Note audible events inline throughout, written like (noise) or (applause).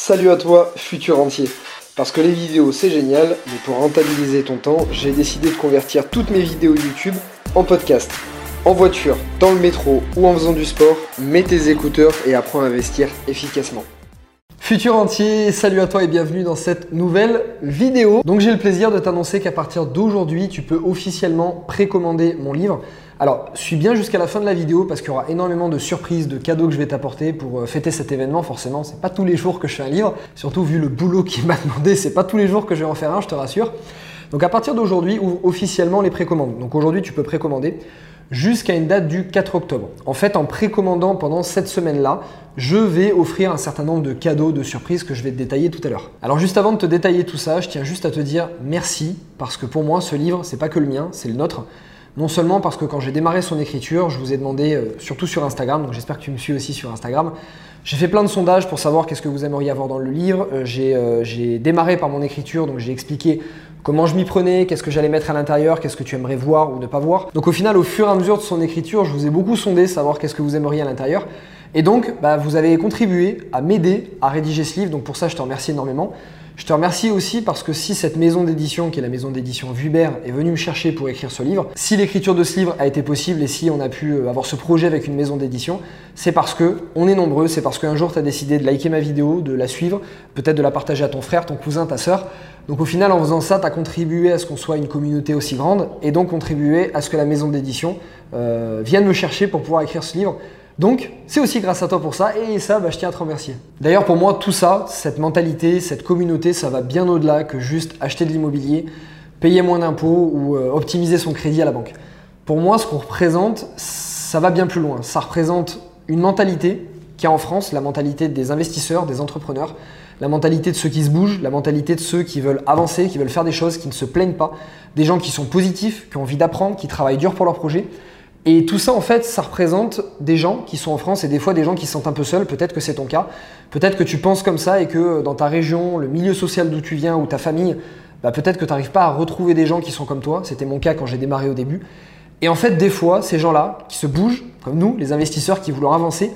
Salut à toi, futur entier. Parce que les vidéos c'est génial, mais pour rentabiliser ton temps, j'ai décidé de convertir toutes mes vidéos YouTube en podcast. En voiture, dans le métro ou en faisant du sport, mets tes écouteurs et apprends à investir efficacement. Futur entier, salut à toi et bienvenue dans cette nouvelle vidéo. Donc j'ai le plaisir de t'annoncer qu'à partir d'aujourd'hui, tu peux officiellement précommander mon livre. Alors, suis bien jusqu'à la fin de la vidéo parce qu'il y aura énormément de surprises, de cadeaux que je vais t'apporter pour euh, fêter cet événement. Forcément, c'est pas tous les jours que je fais un livre, surtout vu le boulot qui (laughs) m'a demandé, c'est pas tous les jours que je vais en faire un, je te rassure. Donc à partir d'aujourd'hui, ouvre officiellement les précommandes. Donc aujourd'hui, tu peux précommander jusqu'à une date du 4 octobre. En fait, en précommandant pendant cette semaine-là, je vais offrir un certain nombre de cadeaux, de surprises que je vais te détailler tout à l'heure. Alors juste avant de te détailler tout ça, je tiens juste à te dire merci parce que pour moi, ce livre, c'est pas que le mien, c'est le nôtre. Non seulement parce que quand j'ai démarré son écriture, je vous ai demandé, euh, surtout sur Instagram, donc j'espère que tu me suis aussi sur Instagram, j'ai fait plein de sondages pour savoir qu'est-ce que vous aimeriez avoir dans le livre. Euh, euh, j'ai démarré par mon écriture, donc j'ai expliqué comment je m'y prenais, qu'est-ce que j'allais mettre à l'intérieur, qu'est-ce que tu aimerais voir ou ne pas voir. Donc au final, au fur et à mesure de son écriture, je vous ai beaucoup sondé, savoir qu'est-ce que vous aimeriez à l'intérieur. Et donc, bah, vous avez contribué à m'aider à rédiger ce livre, donc pour ça, je te remercie énormément. Je te remercie aussi parce que si cette maison d'édition, qui est la maison d'édition Vubert, est venue me chercher pour écrire ce livre, si l'écriture de ce livre a été possible et si on a pu euh, avoir ce projet avec une maison d'édition, c'est parce que on est nombreux, c'est parce qu'un jour tu as décidé de liker ma vidéo, de la suivre, peut-être de la partager à ton frère, ton cousin, ta sœur. Donc au final, en faisant ça, tu as contribué à ce qu'on soit une communauté aussi grande et donc contribué à ce que la maison d'édition euh, vienne me chercher pour pouvoir écrire ce livre. Donc, c'est aussi grâce à toi pour ça, et ça, bah, je tiens à te remercier. D'ailleurs, pour moi, tout ça, cette mentalité, cette communauté, ça va bien au-delà que juste acheter de l'immobilier, payer moins d'impôts ou euh, optimiser son crédit à la banque. Pour moi, ce qu'on représente, ça va bien plus loin. Ça représente une mentalité qui est en France, la mentalité des investisseurs, des entrepreneurs, la mentalité de ceux qui se bougent, la mentalité de ceux qui veulent avancer, qui veulent faire des choses, qui ne se plaignent pas, des gens qui sont positifs, qui ont envie d'apprendre, qui travaillent dur pour leur projet. Et tout ça, en fait, ça représente des gens qui sont en France et des fois des gens qui se sentent un peu seuls. Peut-être que c'est ton cas. Peut-être que tu penses comme ça et que dans ta région, le milieu social d'où tu viens ou ta famille, bah, peut-être que tu n'arrives pas à retrouver des gens qui sont comme toi. C'était mon cas quand j'ai démarré au début. Et en fait, des fois, ces gens-là qui se bougent, comme nous, les investisseurs qui voulons avancer,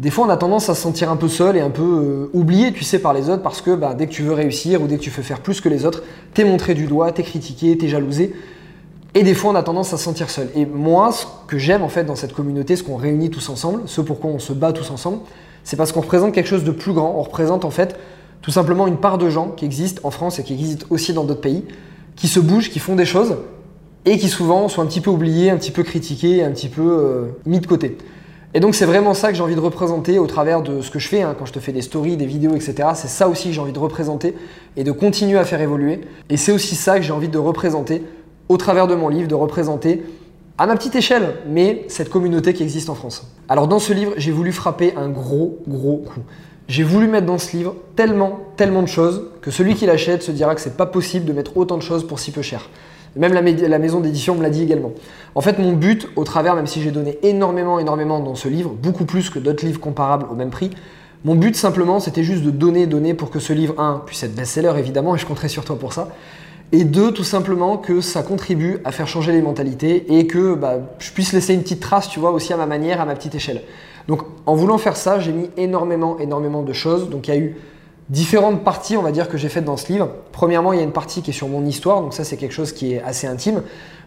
des fois, on a tendance à se sentir un peu seul et un peu euh, oublié, tu sais, par les autres parce que bah, dès que tu veux réussir ou dès que tu veux faire plus que les autres, t'es montré du doigt, t'es critiqué, t'es jalousé. Et des fois, on a tendance à se sentir seul. Et moi, ce que j'aime en fait dans cette communauté, ce qu'on réunit tous ensemble, ce pourquoi on se bat tous ensemble, c'est parce qu'on représente quelque chose de plus grand. On représente en fait tout simplement une part de gens qui existent en France et qui existent aussi dans d'autres pays, qui se bougent, qui font des choses et qui souvent sont un petit peu oubliés, un petit peu critiqués, un petit peu euh, mis de côté. Et donc c'est vraiment ça que j'ai envie de représenter au travers de ce que je fais, hein, quand je te fais des stories, des vidéos, etc. C'est ça aussi que j'ai envie de représenter et de continuer à faire évoluer. Et c'est aussi ça que j'ai envie de représenter au travers de mon livre, de représenter à ma petite échelle, mais cette communauté qui existe en France. Alors dans ce livre, j'ai voulu frapper un gros, gros coup. J'ai voulu mettre dans ce livre tellement, tellement de choses que celui qui l'achète se dira que c'est pas possible de mettre autant de choses pour si peu cher. Même la, maison d'édition me l'a dit également. En fait, mon but, au travers, même si j'ai donné énormément, énormément dans ce livre, beaucoup plus que d'autres livres comparables au même prix, mon but simplement, c'était juste de donner, donner pour que ce livre, un, puisse être best-seller évidemment, et je compterai sur toi pour ça, et deux, tout simplement que ça contribue à faire changer les mentalités et que bah, je puisse laisser une petite trace, tu vois, aussi à ma manière, à ma petite échelle. Donc en voulant faire ça, j'ai mis énormément, énormément de choses. Donc il y a eu différentes parties, on va dire, que j'ai faites dans ce livre. Premièrement, il y a une partie qui est sur mon histoire, donc ça c'est quelque chose qui est assez intime.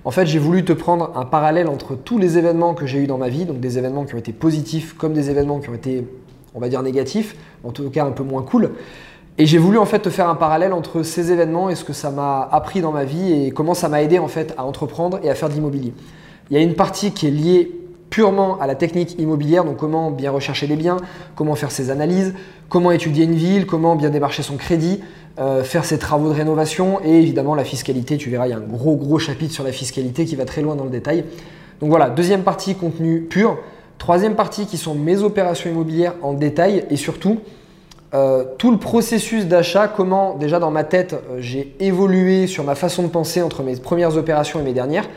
En fait, j'ai voulu te prendre un parallèle entre tous les événements que j'ai eu dans ma vie, donc des événements qui ont été positifs comme des événements qui ont été, on va dire, négatifs, en tout cas un peu moins cool. Et j'ai voulu en fait te faire un parallèle entre ces événements et ce que ça m'a appris dans ma vie et comment ça m'a aidé en fait à entreprendre et à faire de l'immobilier. Il y a une partie qui est liée purement à la technique immobilière, donc comment bien rechercher les biens, comment faire ses analyses, comment étudier une ville, comment bien démarcher son crédit, euh, faire ses travaux de rénovation et évidemment la fiscalité. Tu verras, il y a un gros gros chapitre sur la fiscalité qui va très loin dans le détail. Donc voilà, deuxième partie contenu pur. Troisième partie qui sont mes opérations immobilières en détail et surtout euh, tout le processus d'achat, comment déjà dans ma tête euh, j'ai évolué sur ma façon de penser entre mes premières opérations et mes dernières,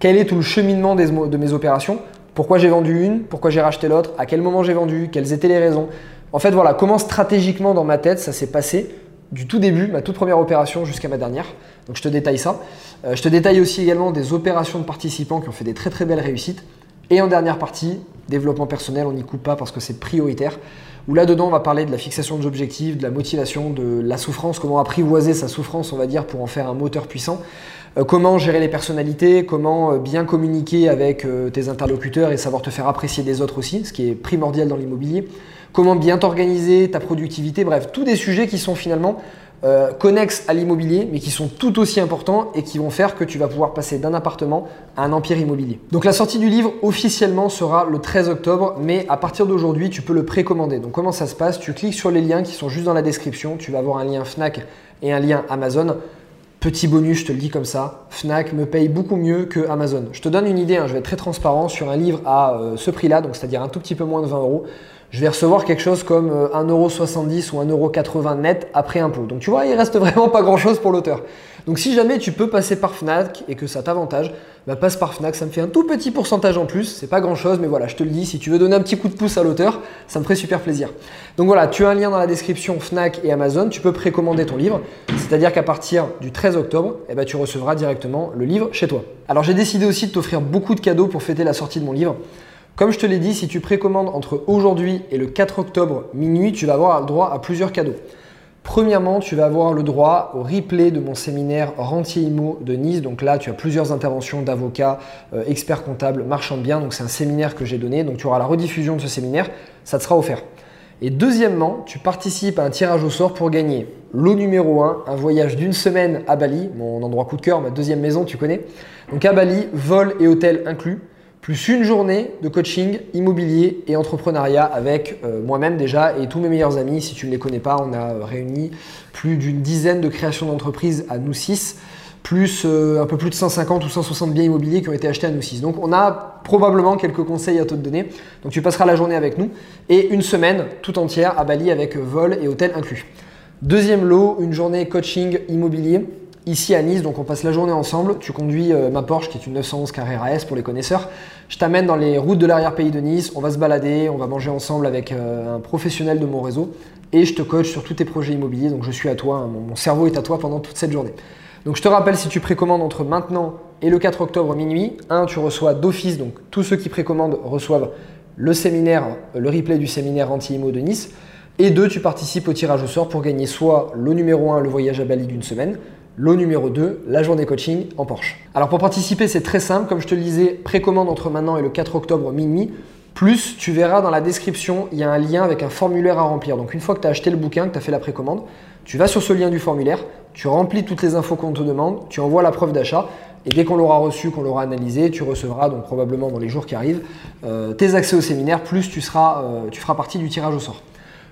quel est tout le cheminement de mes opérations, pourquoi j'ai vendu une, pourquoi j'ai racheté l'autre, à quel moment j'ai vendu, quelles étaient les raisons? En fait voilà, comment stratégiquement dans ma tête ça s'est passé du tout début, ma toute première opération jusqu'à ma dernière. Donc je te détaille ça. Euh, je te détaille aussi également des opérations de participants qui ont fait des très très belles réussites. Et en dernière partie, développement personnel, on n'y coupe pas parce que c'est prioritaire. Où là-dedans, on va parler de la fixation des objectifs, de la motivation, de la souffrance, comment apprivoiser sa souffrance, on va dire, pour en faire un moteur puissant. Euh, comment gérer les personnalités, comment euh, bien communiquer avec euh, tes interlocuteurs et savoir te faire apprécier des autres aussi, ce qui est primordial dans l'immobilier. Comment bien t'organiser, ta productivité, bref, tous des sujets qui sont finalement connexes à l'immobilier, mais qui sont tout aussi importants et qui vont faire que tu vas pouvoir passer d'un appartement à un empire immobilier. Donc la sortie du livre officiellement sera le 13 octobre, mais à partir d'aujourd'hui, tu peux le précommander. Donc comment ça se passe? Tu cliques sur les liens qui sont juste dans la description, tu vas avoir un lien Fnac et un lien Amazon. Petit bonus, je te le dis comme ça, Fnac me paye beaucoup mieux que Amazon. Je te donne une idée, hein, je vais être très transparent sur un livre à euh, ce prix-là, donc c'est-à-dire un tout petit peu moins de 20 euros. Je vais recevoir quelque chose comme 1,70€ euh, ou 1,80€ net après impôt. Donc tu vois, il reste (laughs) vraiment pas grand-chose pour l'auteur. Donc si jamais tu peux passer par Fnac et que ça t'avantage, bah passe par Fnac, ça me fait un tout petit pourcentage en plus, c'est pas grand chose, mais voilà, je te le dis, si tu veux donner un petit coup de pouce à l'auteur, ça me ferait super plaisir. Donc voilà, tu as un lien dans la description Fnac et Amazon, tu peux précommander ton livre, c'est-à-dire qu'à partir du 13 octobre, eh ben, tu recevras directement le livre chez toi. Alors j'ai décidé aussi de t'offrir beaucoup de cadeaux pour fêter la sortie de mon livre. Comme je te l'ai dit, si tu précommandes entre aujourd'hui et le 4 octobre minuit, tu vas avoir le droit à plusieurs cadeaux. Premièrement, tu vas avoir le droit au replay de mon séminaire Rentier Imo de Nice. Donc là, tu as plusieurs interventions d'avocats, euh, experts comptables, marchands de biens. Donc c'est un séminaire que j'ai donné. Donc tu auras la rediffusion de ce séminaire. Ça te sera offert. Et deuxièmement, tu participes à un tirage au sort pour gagner lot numéro 1, un voyage d'une semaine à Bali, mon endroit coup de cœur, ma deuxième maison, tu connais. Donc à Bali, vol et hôtel inclus plus une journée de coaching immobilier et entrepreneuriat avec euh, moi-même déjà et tous mes meilleurs amis. Si tu ne les connais pas, on a réuni plus d'une dizaine de créations d'entreprises à nous six, plus euh, un peu plus de 150 ou 160 biens immobiliers qui ont été achetés à nous six. Donc on a probablement quelques conseils à te donner. Donc tu passeras la journée avec nous et une semaine tout entière à Bali avec vol et hôtel inclus. Deuxième lot, une journée coaching immobilier ici à Nice, donc on passe la journée ensemble. Tu conduis euh, ma Porsche qui est une 911 Carrera S pour les connaisseurs. Je t'amène dans les routes de l'arrière-pays de Nice, on va se balader, on va manger ensemble avec euh, un professionnel de mon réseau et je te coach sur tous tes projets immobiliers. Donc je suis à toi, hein. mon, cerveau est à toi pendant toute cette journée. Donc je te rappelle, si tu précommandes entre maintenant et le 4 octobre minuit, un, tu reçois d'office, donc tous ceux qui précommandent reçoivent le séminaire, le replay du séminaire anti-IMO de Nice. Et deux, tu participes au tirage au sort pour gagner soit le numéro 1, le voyage à Bali d'une semaine, Lot numéro 2, la journée coaching en Porsche. Alors pour participer, c'est très simple. Comme je te le disais, précommande entre maintenant et le 4 octobre minuit. Plus, tu verras dans la description, il y a un lien avec un formulaire à remplir. Donc une fois que tu as acheté le bouquin, que tu as fait la précommande, tu vas sur ce lien du formulaire, tu remplis toutes les infos qu'on te demande, tu envoies la preuve d'achat. Et dès qu'on l'aura reçu, qu'on l'aura analysé, tu recevras, donc probablement dans les jours qui arrivent, euh, tes accès au séminaire, plus tu, seras, euh, tu feras partie du tirage au sort.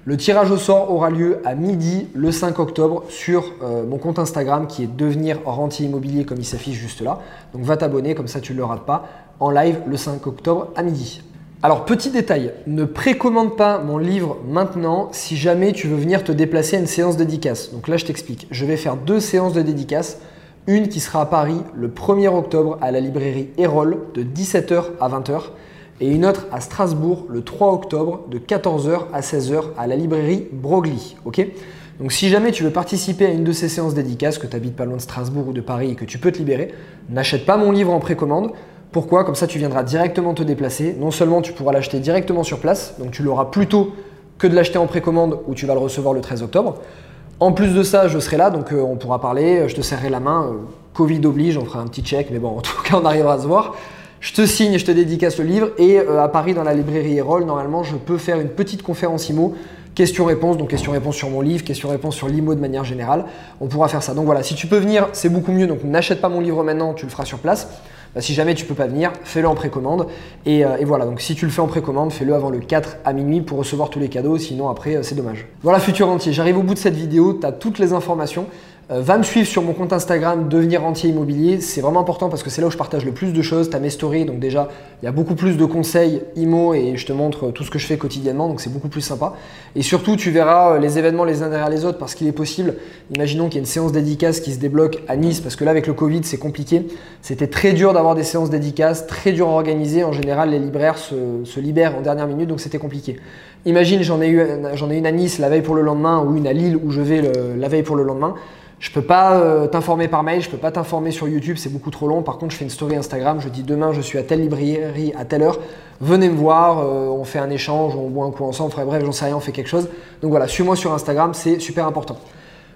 Le tirage au sort aura lieu à midi le 5 octobre sur euh, mon compte Instagram qui est devenir rentier immobilier comme il s'affiche juste là. Donc va t'abonner, comme ça tu ne le rates pas, en live le 5 octobre à midi. Alors petit détail, ne précommande pas mon livre maintenant si jamais tu veux venir te déplacer à une séance dédicace. Donc là je t'explique, je vais faire deux séances de dédicace. Une qui sera à Paris le 1er octobre à la librairie Erol de 17h à 20h et une autre à Strasbourg le 3 octobre de 14h à 16h à la librairie Broglie. donc si jamais tu veux participer à une de ces séances dédicaces, que tu habites pas loin de Strasbourg ou de Paris et que tu peux te libérer, n'achète pas mon livre en précommande. Pourquoi? Comme ça tu viendras directement te déplacer. Non seulement tu pourras l'acheter directement sur place, donc tu l'auras plus tôt que de l'acheter en précommande où tu vas le recevoir le 13 octobre. En plus de ça, je serai là, donc euh, on pourra parler, je te serrerai la main. Euh, Covid oblige, on fera un petit check, mais bon, en tout cas, on arrivera à se voir. Je te signe, je te dédicace le livre et euh, à Paris dans la librairie Erol, normalement, je peux faire une petite conférence IMO, questions-réponses, donc questions-réponses sur mon livre, questions-réponses sur l'IMO de manière générale. On pourra faire ça. Donc voilà, si tu peux venir, c'est beaucoup mieux. Donc n'achète pas mon livre maintenant, tu le feras sur place. Bah, si jamais tu peux pas venir, fais-le en précommande. Et, euh, et, voilà, donc si tu le fais en précommande, fais-le avant le 4 à minuit pour recevoir tous les cadeaux, sinon après euh, c'est dommage. Voilà futur entier, j'arrive au bout de cette vidéo, tu as toutes les informations. Euh, va me suivre sur mon compte Instagram, devenir entier immobilier. C'est vraiment important parce que c'est là où je partage le plus de choses. Tu as mes stories, donc déjà, il y a beaucoup plus de conseils IMO et je te montre tout ce que je fais quotidiennement, donc c'est beaucoup plus sympa. Et surtout, tu verras euh, les événements les uns derrière les autres parce qu'il est possible, imaginons qu'il y ait une séance dédicace qui se débloque à Nice, parce que là, avec le Covid, c'est compliqué. C'était très dur d'avoir des séances dédicaces, très dur à organiser. En général, les libraires se, libèrent en dernière minute, donc c'était compliqué. Imagine, j'en ai, ai une à Nice la veille pour le lendemain ou une à Lille où je vais la veille pour le lendemain Je peux pas euh, t'informer par mail, je peux pas t'informer sur YouTube, c'est beaucoup trop long. Par contre, je fais une story Instagram, je dis demain je suis à telle librairie à telle heure, venez me voir, euh, on fait un échange, on boit un coup ensemble, enfin, bref, j'en sais rien, on fait quelque chose. Donc voilà, suis-moi sur Instagram, c'est super important.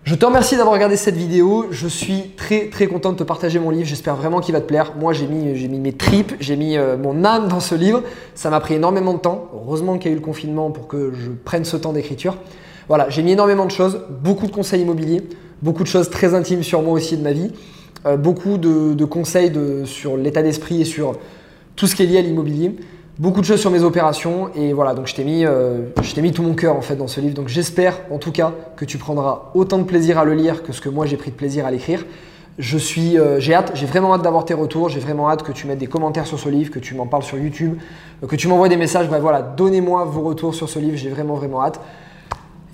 Je te remercie d'avoir regardé cette vidéo. Je suis très très content de te partager mon livre. J'espère vraiment qu'il va te plaire. Moi, j'ai mis, mis mes tripes, j'ai mis euh, mon âme dans ce livre. Ça m'a pris énormément de temps. Heureusement qu'il y a eu le confinement pour que je prenne ce temps d'écriture. Voilà, j'ai mis énormément de choses, beaucoup de conseils immobiliers, beaucoup de choses très intimes sur moi aussi de ma vie, euh, beaucoup de, conseils sur l'état d'esprit et sur tout ce qui est lié à l'immobilier, beaucoup de choses sur mes opérations et voilà, donc je t'ai mis, euh, mis tout mon cœur en fait dans ce livre. Donc j'espère en tout cas que tu prendras autant de plaisir à le lire que ce que moi j'ai pris de plaisir à l'écrire. Je suis, euh, j'ai hâte, j'ai vraiment hâte d'avoir tes retours, j'ai vraiment hâte que tu mettes des commentaires sur ce livre, que tu m'en parles sur YouTube, que tu m'envoies des messages. Bref, voilà, donnez-moi vos retours sur ce livre, j'ai vraiment vraiment hâte.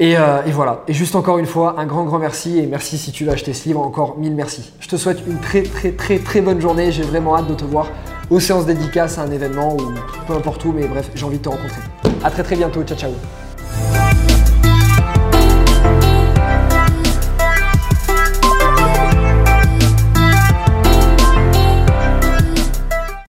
Euh, et, voilà. Et juste encore une fois, un grand, grand merci. Et merci si tu veux acheter ce livre. Encore mille merci. Je te souhaite une très, très, très, très bonne journée. J'ai vraiment hâte de te voir aux séances dédicaces à un événement ou peu importe où. Mais bref, j'ai envie de te rencontrer. À très, très bientôt. Ciao, ciao.